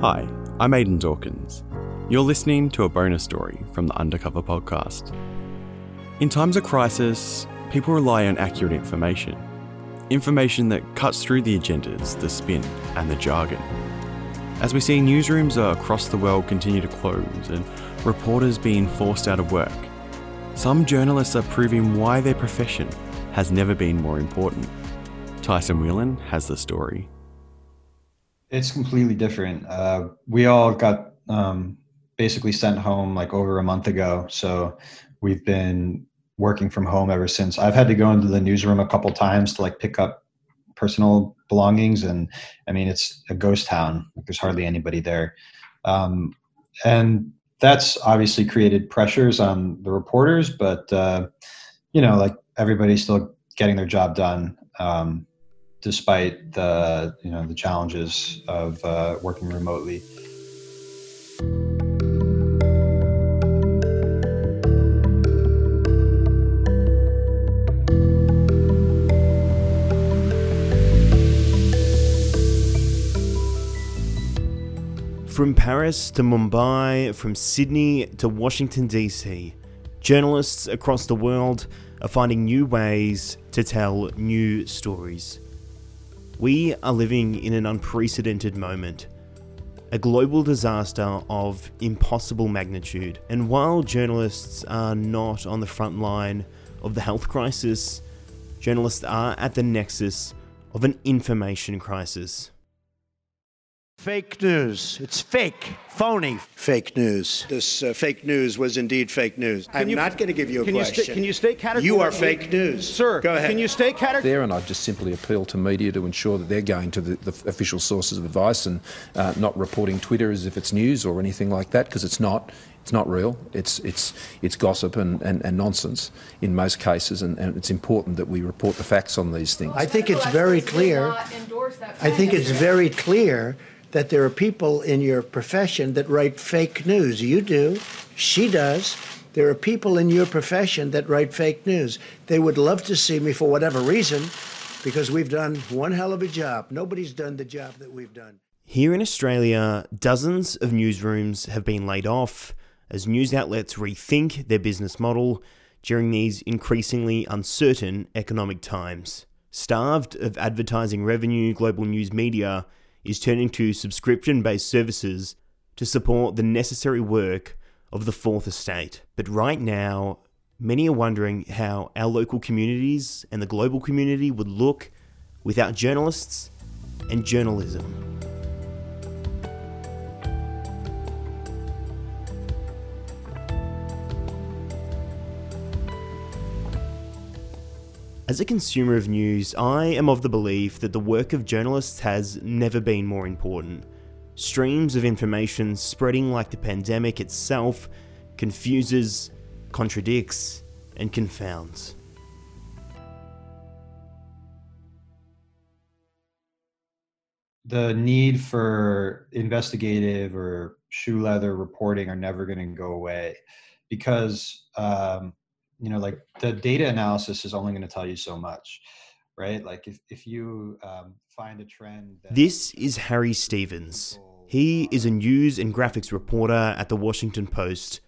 Hi, I'm Aidan Dawkins. You're listening to a bonus story from the Undercover podcast. In times of crisis, people rely on accurate information. Information that cuts through the agendas, the spin, and the jargon. As we see newsrooms across the world continue to close and reporters being forced out of work, some journalists are proving why their profession has never been more important. Tyson Whelan has the story. It's completely different. Uh, we all got um, basically sent home like over a month ago. So we've been working from home ever since. I've had to go into the newsroom a couple times to like pick up personal belongings, and I mean it's a ghost town. Like, there's hardly anybody there, um, and that's obviously created pressures on the reporters. But uh, you know, like everybody's still getting their job done. Um, despite the you know the challenges of uh, working remotely. From Paris to Mumbai, from Sydney to Washington, D.C., journalists across the world are finding new ways to tell new stories. We are living in an unprecedented moment, a global disaster of impossible magnitude. And while journalists are not on the front line of the health crisis, journalists are at the nexus of an information crisis. Fake news. It's fake, phony. Fake news. This uh, fake news was indeed fake news. Can I'm you- not going to give you a can you question. sta- can you state categorically- You are fake news, Sir, Go ahead. can you state categorically? there, and I just simply appeal to media to ensure that they're going to the, the official sources of advice and uh, not reporting Twitter as if it's news or anything like that, because it's not. It's not real. It's it's it's gossip and, and, and nonsense in most cases, and, and it's important that we report the facts on these things. I think it's very clear. I think it's very clear that there are people in your profession that write fake news. You do. She does. There are people in your profession that write fake news. They would love to see me for whatever reason because we've done one hell of a job. Nobody's done the job that we've done. Here in Australia, dozens of newsrooms have been laid off as news outlets rethink their business model during these increasingly uncertain economic times. Starved of advertising revenue, global news media is turning to subscription based services to support the necessary work of the fourth estate. But right now, many are wondering how our local communities and the global community would look without journalists and journalism. As a consumer of news, I am of the belief that the work of journalists has never been more important. Streams of information spreading like the pandemic itself confuses, contradicts, and confounds. The need for investigative or shoe leather reporting are never going to go away because um, you know like the data analysis is only going to tell you so much right like if, if you um, find a trend This is Harry Stevens. He is a news and graphics reporter at the Washington Post,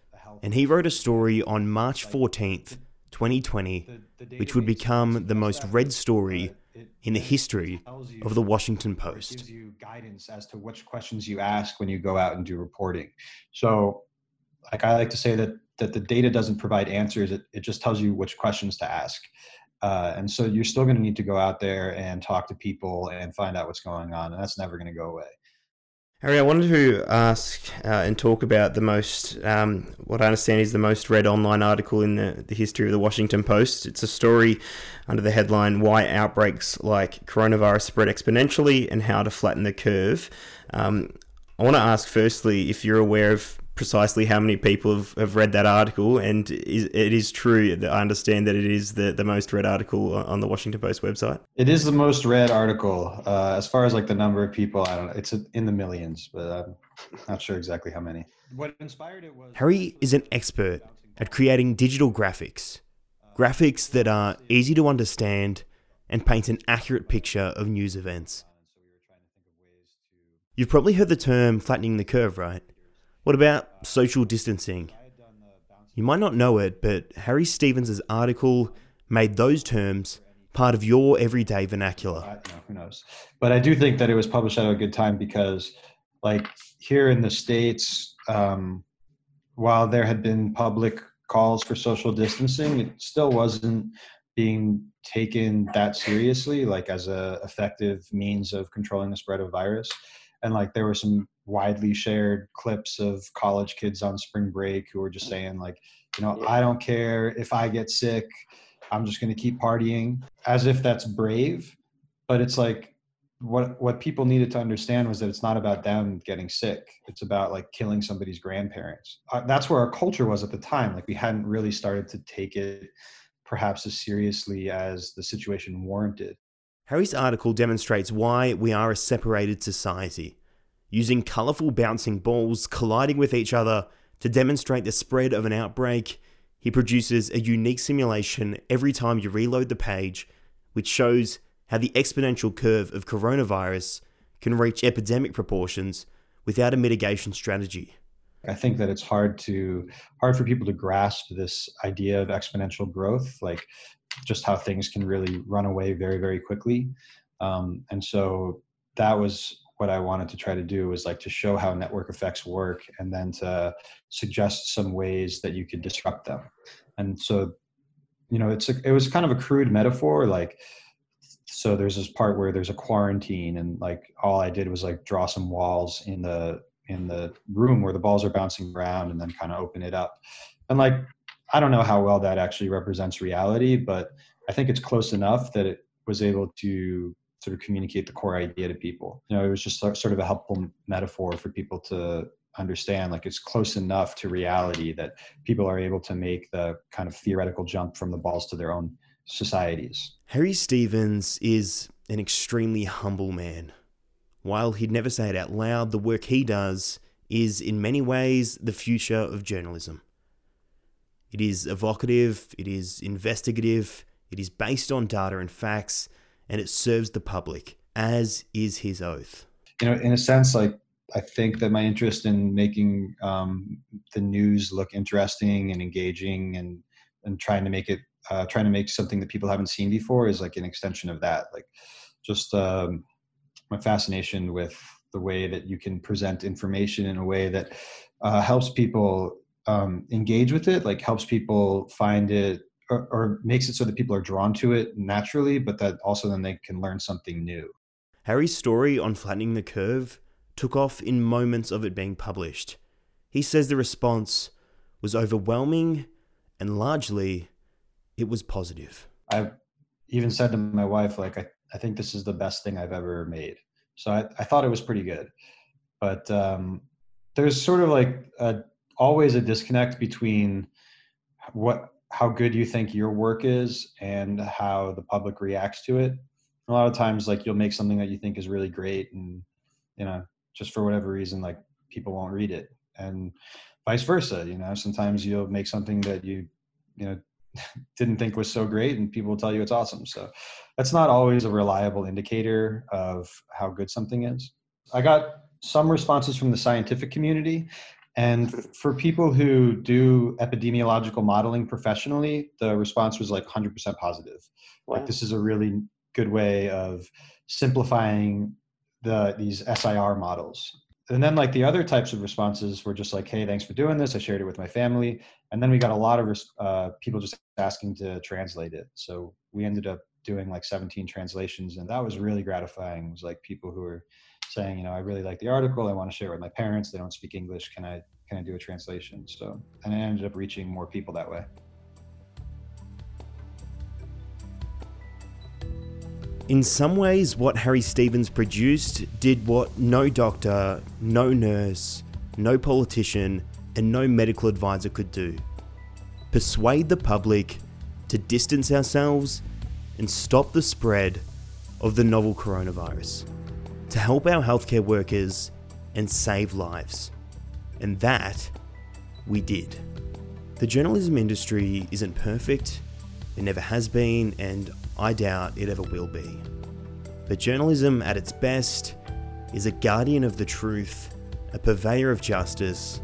and he wrote a story on March 14th, 2020, which would become the most read story in the history of the Washington Post. gives you guidance as to which questions you ask when you go out and do reporting so like i like to say that that the data doesn't provide answers it, it just tells you which questions to ask uh, and so you're still going to need to go out there and talk to people and find out what's going on and that's never going to go away Harry, I wanted to ask uh, and talk about the most, um, what I understand is the most read online article in the, the history of the Washington Post. It's a story under the headline Why Outbreaks Like Coronavirus Spread Exponentially and How to Flatten the Curve. Um, I want to ask firstly if you're aware of precisely how many people have, have read that article, and is, it is true that I understand that it is the, the most read article on the Washington Post website. it is the most read article uh, as far as like the number of people i don't know it's in the millions but i'm not sure exactly how many what inspired it was Harry is an expert at creating digital graphics, graphics that are easy to understand and paint an accurate picture of news events. You've probably heard the term flattening the curve, right? What about social distancing? You might not know it, but Harry Stevens' article made those terms part of your everyday vernacular. Who knows? But I do think that it was published at a good time because, like here in the states, um, while there had been public calls for social distancing, it still wasn't being taken that seriously, like as a effective means of controlling the spread of virus. And like there were some widely shared clips of college kids on spring break who are just saying like, you know, I don't care if I get sick, I'm just going to keep partying, as if that's brave. But it's like what what people needed to understand was that it's not about them getting sick it's about like killing somebody's grandparents. Uh, that's where our culture was at the time like we hadn't really started to take it perhaps as seriously as the situation warranted. Harry's article demonstrates why we are a separated society using colourful bouncing balls colliding with each other to demonstrate the spread of an outbreak he produces a unique simulation every time you reload the page which shows how the exponential curve of coronavirus can reach epidemic proportions without a mitigation strategy. I think that it's hard to hard for people to grasp this idea of exponential growth, like just how things can really run away very, very quickly. Um, and so that was what I wanted to try to do was like to show how network effects work and then to suggest some ways that you could disrupt them. And so, you know, it's a, it was kind of a crude metaphor, like so there's this part where there's a quarantine and like all i did was like draw some walls in the in the room where the balls are bouncing around and then kind of open it up and like i don't know how well that actually represents reality but i think it's close enough that it was able to sort of communicate the core idea to people you know it was just sort of a helpful metaphor for people to understand like it's close enough to reality that people are able to make the kind of theoretical jump from the balls to their own societies. Harry Stevens is an extremely humble man. While he'd never say it out loud, the work he does is in many ways the future of journalism. It is evocative, it is investigative, it is based on data and facts, and it serves the public, as is his oath. You know, in a sense, like I think that my interest in making um, the news look interesting and engaging and and trying to make it uh, trying to make something that people haven't seen before is like an extension of that. Like just um, my fascination with the way that you can present information in a way that uh, helps people um, engage with it, like helps people find it or, or makes it so that people are drawn to it naturally, but that also then they can learn something new. Harry's story on flattening the curve took off in moments of it being published. He says the response was overwhelming and largely it was positive. I've even said to my wife, like, I, I think this is the best thing I've ever made. So I, I thought it was pretty good. But um, there's sort of like a, always a disconnect between what how good you think your work is and how the public reacts to it. A lot of times, like you'll make something that you think is really great, and you know, just for whatever reason, like people won't read it, and vice versa. You know, sometimes you'll make something that you you know didn't think was so great and people will tell you it's awesome so that's not always a reliable indicator of how good something is i got some responses from the scientific community and for people who do epidemiological modeling professionally the response was like 100% positive. Wow. like this is a really good way of simplifying the these SIR models. And then like the other types of responses were just like hey thanks for doing this. I shared it with my family. And then we got a lot of uh, people just asking to translate it. So we ended up doing like 17 translations and that was really gratifying. It was like people who were saying you know i really like the article i want to share it with my parents they don't speak english can i can i do a translation? So and i ended up reaching more people that way. In some ways, what Harry Stevens produced did what no doctor, no nurse, no politician, and no medical advisor could do persuade the public to distance ourselves and stop the spread of the novel coronavirus, to help our healthcare workers and save lives. And that we did. The journalism industry isn't perfect, it never has been, and I doubt it ever will be. But journalism at its best is a guardian of the truth, a purveyor of justice,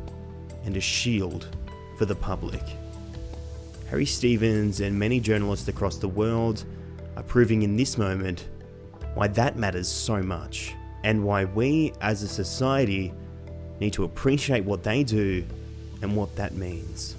and a shield for the public. Harry Stevens and many journalists across the world are proving in this moment why that matters so much and why we as a society need to appreciate what they do and what that means.